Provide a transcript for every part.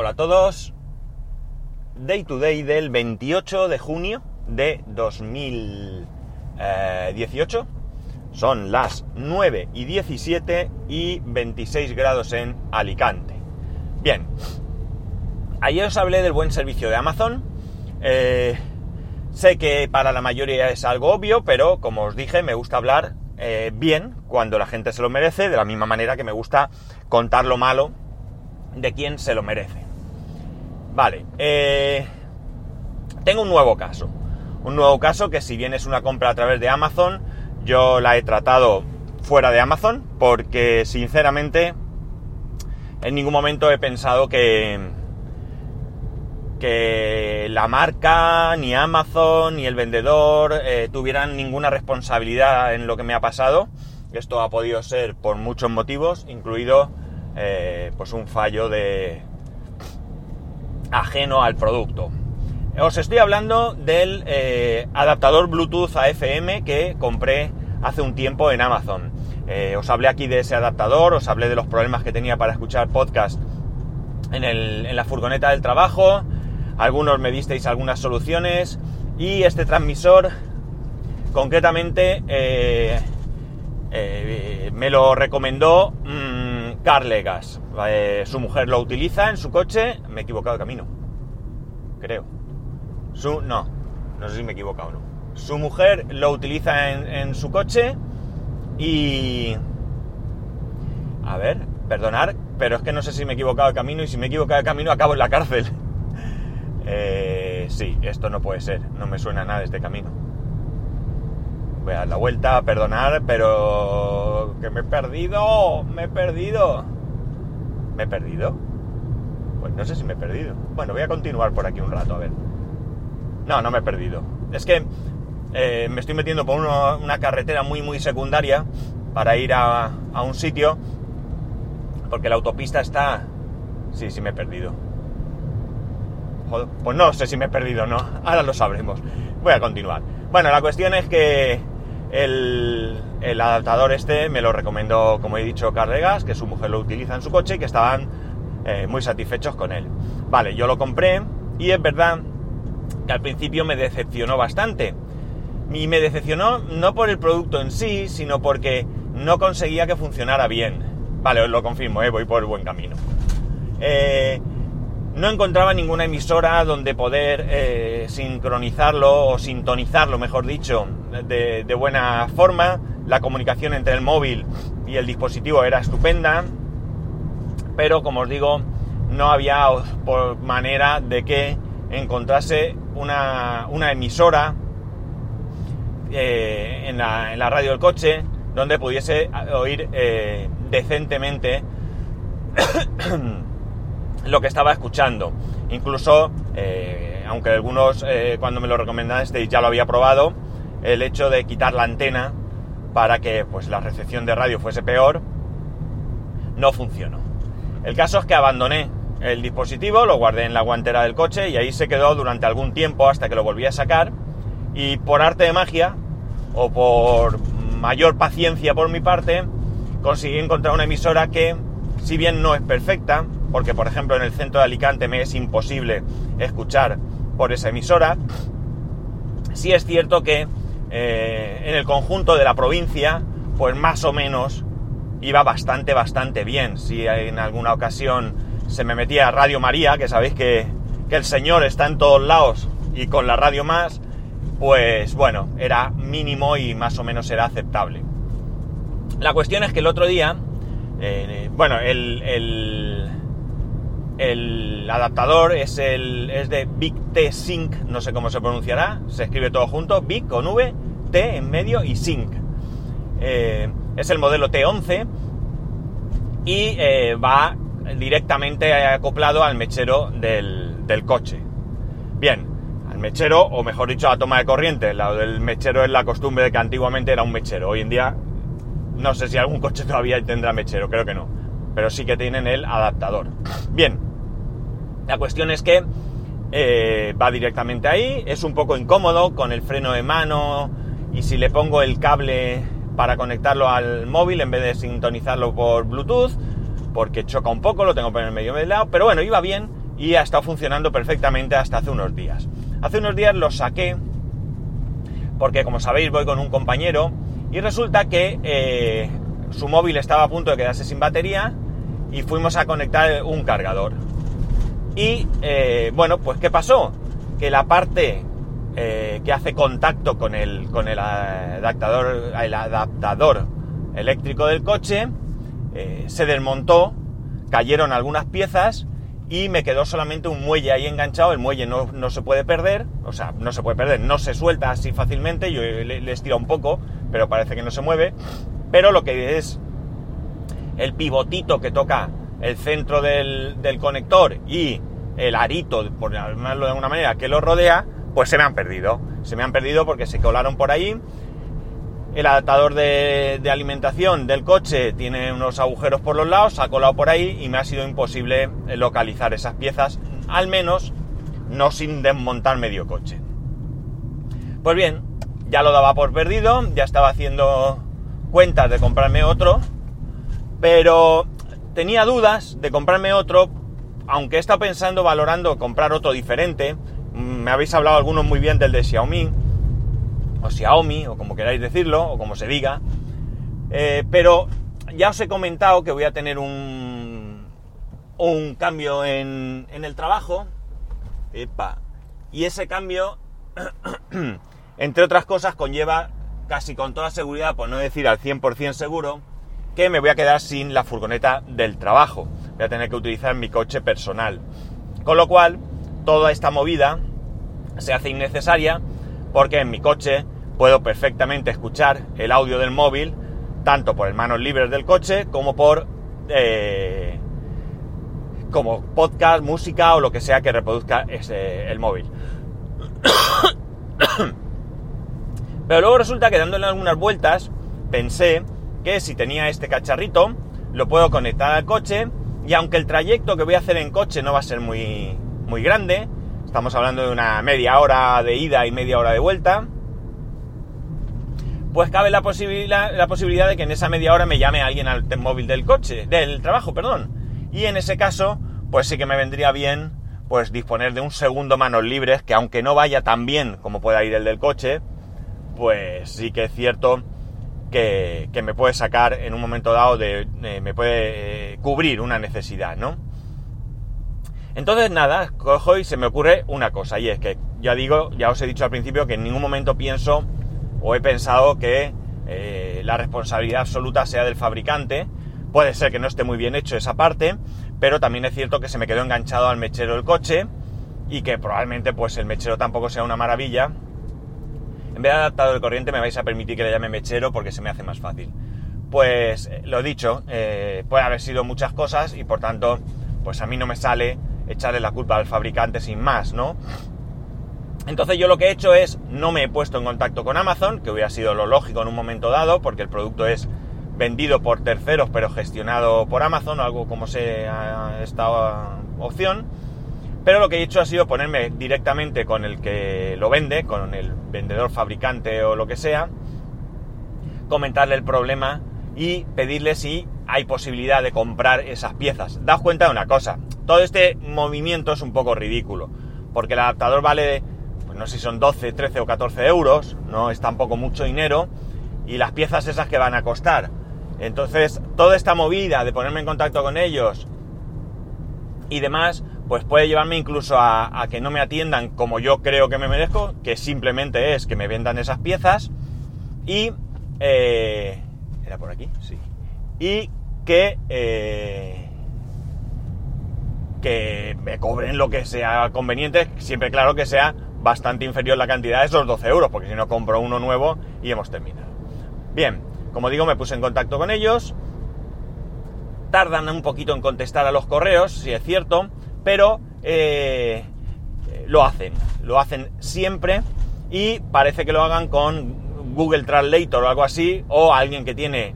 Hola a todos. Day to day del 28 de junio de 2018. Son las 9 y 17 y 26 grados en Alicante. Bien. Ayer os hablé del buen servicio de Amazon. Eh, sé que para la mayoría es algo obvio, pero como os dije, me gusta hablar eh, bien cuando la gente se lo merece, de la misma manera que me gusta contar lo malo de quien se lo merece. Vale, eh, tengo un nuevo caso. Un nuevo caso que si bien es una compra a través de Amazon, yo la he tratado fuera de Amazon porque sinceramente en ningún momento he pensado que, que la marca, ni Amazon, ni el vendedor eh, tuvieran ninguna responsabilidad en lo que me ha pasado. Esto ha podido ser por muchos motivos, incluido eh, pues un fallo de ajeno al producto. Os estoy hablando del eh, adaptador Bluetooth a FM que compré hace un tiempo en Amazon. os hablé aquí de ese adaptador, os hablé de los problemas que tenía para escuchar podcast en, la furgoneta del trabajo, algunos me disteis algunas soluciones y este transmisor concretamente eh, eh, me lo recomendó mmm, Carlegas. Eh, su mujer lo utiliza en su coche. Me he equivocado de camino. Creo. Su, no, no sé si me he equivocado o no. Su mujer lo utiliza en, en su coche y... A ver, perdonar, pero es que no sé si me he equivocado de camino y si me he equivocado de camino acabo en la cárcel. Eh, sí, esto no puede ser, no me suena nada este camino. Voy a dar la vuelta, perdonar, pero... que me he perdido, me he perdido. ¿Me he perdido? Pues no sé si me he perdido. Bueno, voy a continuar por aquí un rato, a ver. No, no me he perdido. Es que eh, me estoy metiendo por una carretera muy, muy secundaria para ir a, a un sitio, porque la autopista está... Sí, sí me he perdido pues no sé si me he perdido o no, ahora lo sabremos. Voy a continuar. Bueno, la cuestión es que el, adaptador este me lo recomendó, como he dicho, Carregas, que su mujer lo utiliza en su coche y que estaban eh, muy satisfechos con él. Vale, yo lo compré y es verdad que al principio me decepcionó bastante. Y me decepcionó no por el producto en sí, sino porque no conseguía que funcionara bien. Vale, os lo confirmo, eh, voy por el buen camino. Eh, no encontraba ninguna emisora donde poder sincronizarlo o sintonizarlo, mejor dicho, de, buena forma. La comunicación entre el móvil y el dispositivo era estupenda, pero como os digo, no había manera de que encontrase una, emisora eh, en, la, radio del coche donde pudiese oír eh, decentemente lo que estaba escuchando. Incluso, eh, aunque algunos eh, cuando me lo recomendasteis ya lo había probado, el hecho de quitar la antena para que pues, la recepción de radio fuese peor, no funcionó. El caso es que abandoné el dispositivo, lo guardé en la guantera del coche y ahí se quedó durante algún tiempo hasta que lo volví a sacar y por arte de magia o por mayor paciencia por mi parte, conseguí encontrar una emisora que, si bien no es perfecta, porque por ejemplo en el centro de Alicante me es imposible escuchar por esa emisora. Sí es cierto que eh, en el conjunto de la provincia, pues más o menos iba bastante, bastante bien. Si en alguna ocasión se me metía Radio María, que sabéis que, que el Señor está en todos lados y con la radio más, pues bueno, era mínimo y más o menos era aceptable. La cuestión es que el otro día, eh, bueno, el, el adaptador es, el, es de Big T Sync, no sé cómo se pronunciará, se escribe todo junto, Big con V, T en medio y Sync. Eh, es el modelo T11 y eh, va directamente acoplado al mechero del, del, coche. Bien, al mechero, o mejor dicho, a la toma de corriente. Del mechero es la costumbre de que antiguamente era un mechero. Hoy en día, no sé si algún coche todavía tendrá mechero, creo que no. Pero sí que tienen el adaptador. Bien, la cuestión es que eh, va directamente ahí, es un poco incómodo con el freno de mano y si le pongo el cable para conectarlo al móvil en vez de sintonizarlo por Bluetooth, porque choca un poco, lo tengo que poner medio de lado, pero bueno, iba bien y ha estado funcionando perfectamente hasta hace unos días. Hace unos días lo saqué porque como sabéis voy con un compañero y resulta que eh, su móvil estaba a punto de quedarse sin batería y fuimos a conectar un cargador. Y eh, bueno, pues ¿qué pasó? Que la parte eh, que hace contacto con el, con el adaptador, el adaptador eléctrico del coche se desmontó, cayeron algunas piezas y me quedó solamente un muelle ahí enganchado. El muelle no, se puede perder, o sea, no se puede perder, no se suelta así fácilmente. Yo le, le estiro un poco, pero parece que no se mueve. Pero lo que es el pivotito que toca el centro del, conector y el arito, por llamarlo de alguna manera, que lo rodea, pues se me han perdido. Se me han perdido porque se colaron por ahí el adaptador de, alimentación del coche tiene unos agujeros por los lados, ha colado por ahí y me ha sido imposible localizar esas piezas, al menos no sin desmontar medio coche. Pues bien, ya lo daba por perdido, ya estaba haciendo cuentas de comprarme otro, pero tenía dudas de comprarme otro, aunque he estado pensando, valorando comprar otro diferente. Me habéis hablado algunos muy bien del de Xiaomi, o Xiaomi, o como queráis decirlo, o como se diga. Eh, pero ya os he comentado que voy a tener un, un cambio en, en el trabajo. Epa. Y ese cambio, entre otras cosas, conlleva casi con toda seguridad, por no decir al 100% seguro, que me voy a quedar sin la furgoneta del trabajo. Voy a tener que utilizar mi coche personal. Con lo cual, toda esta movida se hace innecesaria porque en mi coche puedo perfectamente escuchar el audio del móvil, tanto por el manos libres del coche como por eh, como podcast, música o lo que sea que reproduzca ese, el móvil. Pero luego resulta que dándole algunas vueltas, pensé que si tenía este cacharrito, lo puedo conectar al coche y aunque el trayecto que voy a hacer en coche no va a ser muy, muy grande, Estamos hablando de una media hora de ida y media hora de vuelta. Pues cabe la posibilidad, la posibilidad de que en esa media hora me llame alguien al móvil del coche, del trabajo, perdón. Y en ese caso, pues sí que me vendría bien pues disponer de un segundo manos libres que aunque no vaya tan bien como pueda ir el del coche, pues sí que es cierto que, me puede sacar en un momento dado de, me puede eh, cubrir una necesidad, ¿no? Entonces nada, cojo y se me ocurre una cosa, y es que ya digo, ya os he dicho al principio que en ningún momento pienso o he pensado que eh, la responsabilidad absoluta sea del fabricante. Puede ser que no esté muy bien hecho esa parte, pero también es cierto que se me quedó enganchado al mechero del coche y que probablemente pues el mechero tampoco sea una maravilla. En vez de adaptador de corriente me vais a permitir que le llame mechero porque se me hace más fácil. Pues eh, lo dicho, eh, puede haber sido muchas cosas y por tanto pues a mí no me sale echarle la culpa al fabricante sin más, ¿no? Entonces yo lo que he hecho es, no me he puesto en contacto con Amazon, que hubiera sido lo lógico en un momento dado, porque el producto es vendido por terceros pero gestionado por Amazon, algo como sea esta opción. Pero lo que he hecho ha sido ponerme directamente con el que lo vende, con el vendedor fabricante o lo que sea, comentarle el problema y pedirle si hay posibilidad de comprar esas piezas. Daos cuenta de una cosa, todo este movimiento es un poco ridículo, porque el adaptador vale, pues no sé si son 12, 13 o 14 euros, no es tampoco mucho dinero, y las piezas esas que van a costar. Entonces, toda esta movida de ponerme en contacto con ellos y demás, pues puede llevarme incluso a, que no me atiendan como yo creo que me merezco, que simplemente es que me vendan esas piezas y... Eh, ¿Era por aquí? Sí. Y que... Eh, que me cobren lo que sea conveniente, siempre claro que sea bastante inferior la cantidad de esos 12 euros, porque si no compro uno nuevo y hemos terminado. Bien, como digo, me puse en contacto con ellos, tardan un poquito en contestar a los correos, si es cierto, pero eh, lo hacen, lo hacen siempre y parece que lo hagan con Google Translator o algo así, o alguien que tiene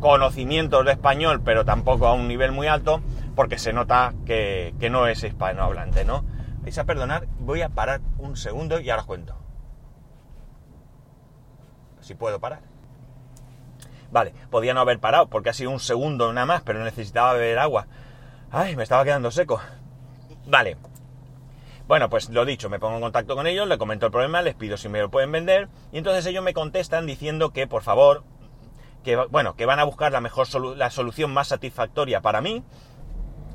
conocimientos de español, pero tampoco a un nivel muy alto, porque se nota que, no es hispanohablante, ¿no? Vais a perdonar, voy a parar un segundo y ahora os cuento. Si puedo parar. Vale, podía no haber parado porque ha sido un segundo nada más, pero necesitaba beber agua. Ay, me estaba quedando seco. Vale, Bueno, pues lo dicho, me pongo en contacto con ellos, le comento el problema, les pido si me lo pueden vender y entonces ellos me contestan diciendo que por favor, que bueno, que van a buscar la mejor la solución más satisfactoria para mí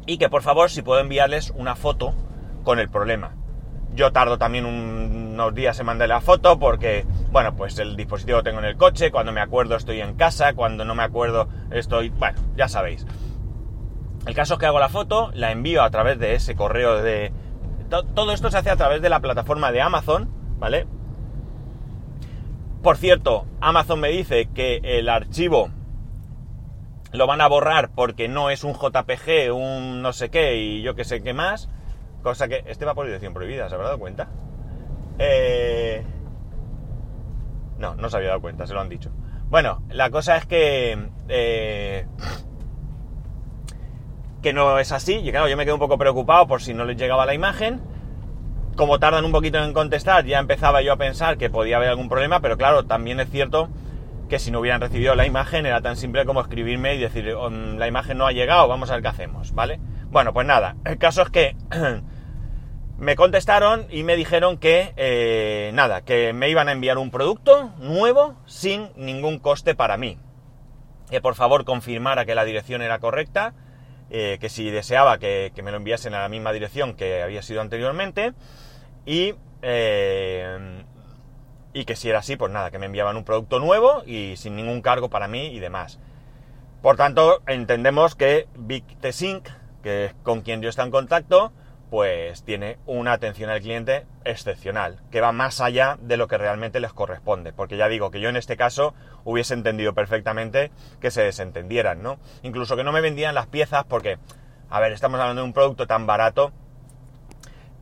y que por favor si puedo enviarles una foto con el problema. Yo tardo también unos días en mandarle la foto porque, bueno, pues el dispositivo lo tengo en el coche, cuando me acuerdo estoy en casa, cuando no me acuerdo estoy, bueno, ya sabéis. El caso es que hago la foto, la envío a través de ese correo de, todo esto se hace a través de la plataforma de Amazon, ¿vale? Por cierto, Amazon me dice que el archivo lo van a borrar porque no es un JPG, un no sé qué y yo qué sé qué más. Cosa que este va por dirección prohibida, ¿se habrá dado cuenta? Eh... No, no se había dado cuenta, se lo han dicho. Bueno, la cosa es que... Eh, que no es así. Y claro, yo me quedo un poco preocupado por si no les llegaba la imagen. Como tardan un poquito en contestar, ya empezaba yo a pensar que podía haber algún problema, pero claro, también es cierto que si no hubieran recibido la imagen era tan simple como escribirme y decir, la imagen no ha llegado, vamos a ver qué hacemos, ¿vale? Bueno, pues nada, el caso es que me contestaron y me dijeron que, eh, nada, que me iban a enviar un producto nuevo sin ningún coste para mí. Que por favor confirmara que la dirección era correcta eh, que si deseaba que, me lo enviasen a la misma dirección que había sido anteriormente y, eh, y que si era así, pues nada, que me enviaban un producto nuevo y sin ningún cargo para mí y demás. Por tanto, entendemos que Big Sync, que es con quien yo estoy en contacto, pues tiene una atención al cliente excepcional, que va más allá de lo que realmente les corresponde. Porque ya digo que yo en este caso hubiese entendido perfectamente que se desentendieran, ¿no? Incluso que no me vendían las piezas porque, a ver, estamos hablando de un producto tan barato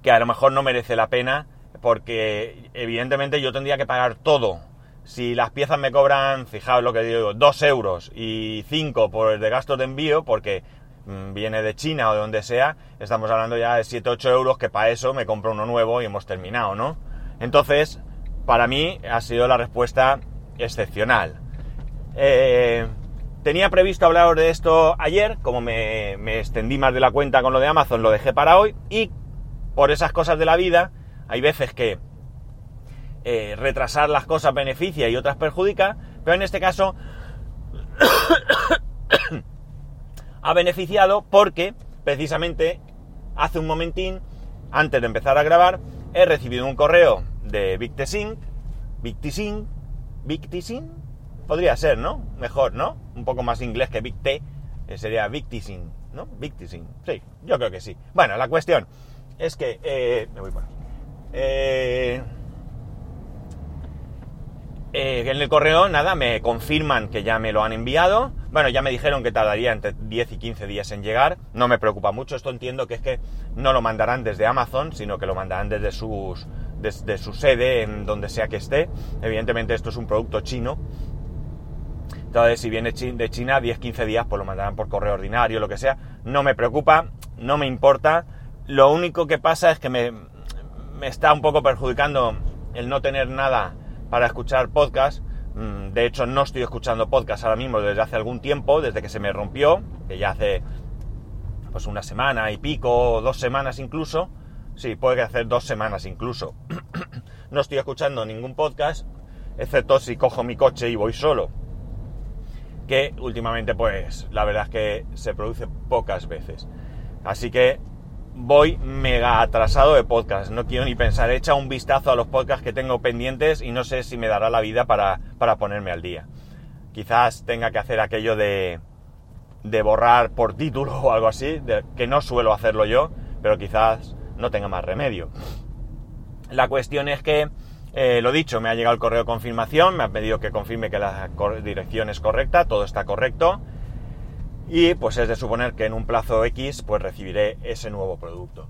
que a lo mejor no merece la pena porque evidentemente yo tendría que pagar todo. Si las piezas me cobran, fijaos lo que digo, 2 euros y 5 por el de gastos de envío, porque viene de China o de donde sea, estamos hablando ya de 7-8 euros que para eso me compro uno nuevo y hemos terminado, ¿no? Entonces, para mí ha sido la respuesta excepcional. Eh, tenía previsto hablaros de esto ayer, como me, extendí más de la cuenta con lo de Amazon, lo dejé para hoy y por esas cosas de la vida, hay veces que eh, retrasar las cosas beneficia y otras perjudica, pero en este caso ha beneficiado porque precisamente hace un momentín, antes de empezar a grabar, he recibido un correo de Victisync, Victisync, Victisync, podría ser, ¿no? Mejor, ¿no? Un poco más inglés que Victe, sería Victisync, ¿no? Victisync, sí, yo creo que sí. Bueno, la cuestión es que... Eh, me voy por. Eh, en el correo, nada, me confirman que ya me lo han enviado bueno, ya me dijeron que tardaría entre 10 y 15 días en llegar. No me preocupa mucho. Esto entiendo que es que no lo mandarán desde Amazon, sino que lo mandarán desde, sus, desde su sede, en donde sea que esté. Evidentemente esto es un producto chino. Entonces, si viene de China, 10-15 días, pues lo mandarán por correo ordinario, lo que sea. No me preocupa, no me importa. Lo único que pasa es que me, me está un poco perjudicando el no tener nada para escuchar podcast Mm, de hecho, no estoy escuchando podcast ahora mismo desde hace algún tiempo, desde que se me rompió, que ya hace pues una semana y pico, dos semanas incluso. Sí, puede que hacer dos semanas incluso. no estoy escuchando ningún podcast, excepto si cojo mi coche y voy solo. Que últimamente, pues, la verdad es que se produce pocas veces. Así que voy mega atrasado de podcast. No quiero ni pensar. He echado un vistazo a los podcasts que tengo pendientes y no sé si me dará la vida para, ponerme al día. Quizás tenga que hacer aquello de, de borrar por título o algo así, que no suelo hacerlo yo, pero quizás no tenga más remedio. La cuestión es que, eh, lo dicho, me ha llegado el correo de confirmación, me ha pedido que confirme que la dirección es correcta, todo está correcto y pues es de suponer que en un plazo X pues recibiré ese nuevo producto.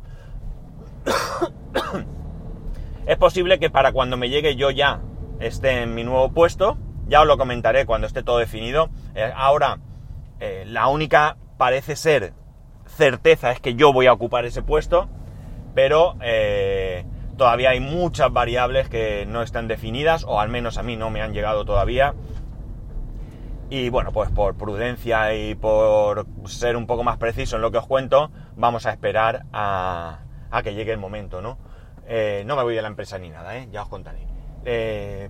es posible que para cuando me llegue yo ya esté en mi nuevo puesto, ya os lo comentaré cuando esté todo definido. Eh, ahora, eh, la única parece ser certeza es que yo voy a ocupar ese puesto, pero eh, todavía hay muchas variables que no están definidas, o al menos a mí no me han llegado todavía. Y bueno, pues por prudencia y por ser un poco más preciso en lo que os cuento, vamos a esperar a, que llegue el momento, ¿no? Eh, no me voy de la empresa ni nada, ¿eh? ya os contaré.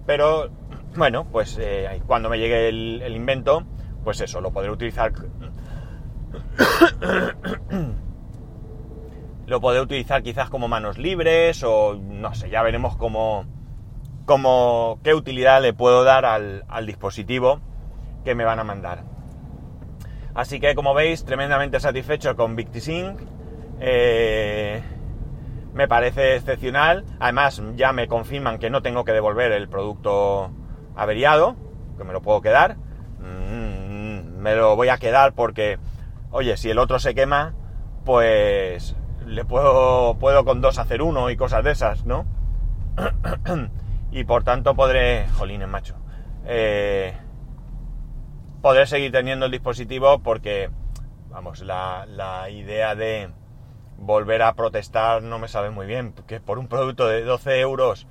pero bueno, pues cuando me llegue el, el invento, pues eso, lo podré utilizar lo podré utilizar quizás como manos libres o no sé, ya veremos cómo, cómo qué utilidad le puedo dar al, dispositivo que me van a mandar. Así que como veis, tremendamente satisfecho con VictiSync. Eh, me parece excepcional. Además, ya me confirman que no tengo que devolver el producto averiado, que me lo puedo quedar. Mm, me lo voy a quedar porque, oye, si el otro se quema, pues le puedo, puedo con dos hacer uno y cosas de esas, ¿no? y por tanto podré, jolines macho, eh, podré seguir teniendo el dispositivo porque, vamos, la, la, idea de volver a protestar no me sabe muy bien, porque por un producto de 12 euros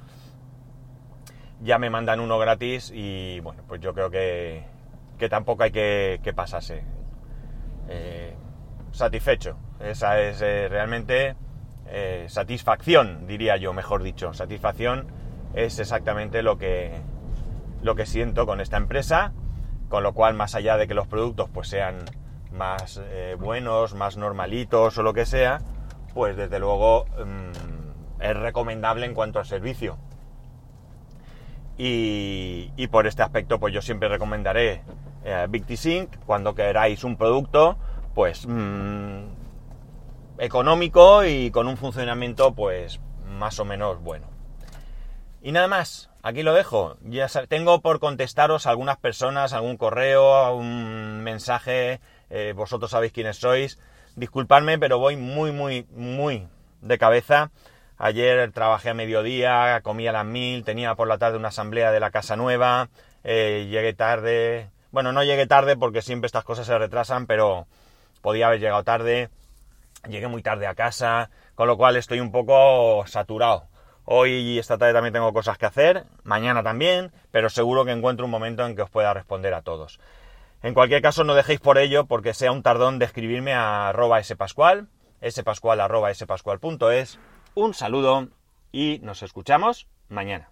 ya me mandan uno gratis y bueno, pues yo creo que, que tampoco hay que, que pasarse. Eh, satisfecho. Esa es eh, realmente eh, satisfacción, diría yo, mejor dicho. Satisfacción es exactamente lo que, lo que siento con esta empresa, con lo cual, más allá de que los productos pues, sean más eh, buenos, más normalitos o lo que sea, pues desde luego mm, es recomendable en cuanto al servicio. Y, por este aspecto, pues yo siempre recomendaré VictiSync cuando queráis un producto pues mm, económico y con un funcionamiento pues más o menos bueno. Y nada más, aquí lo dejo. Ya tengo por contestaros a algunas personas, algún correo, un mensaje, eh, vosotros sabéis quiénes sois. Disculpadme, pero voy muy, muy, muy de cabeza. Ayer trabajé a mediodía, comí a las mil, tenía por la tarde una asamblea de la Casa Nueva, eh, llegué tarde. Bueno, no llegué tarde porque siempre estas cosas se retrasan, pero podía haber llegado tarde, llegué muy tarde a casa, con lo cual estoy un poco saturado. Hoy y esta tarde también tengo cosas que hacer, mañana también, pero seguro que encuentro un momento en que os pueda responder a todos. En cualquier caso, no dejéis por ello porque sea un tardón de escribirme a arroba spascual, spascual arroba spascual.es. Un saludo y nos escuchamos mañana.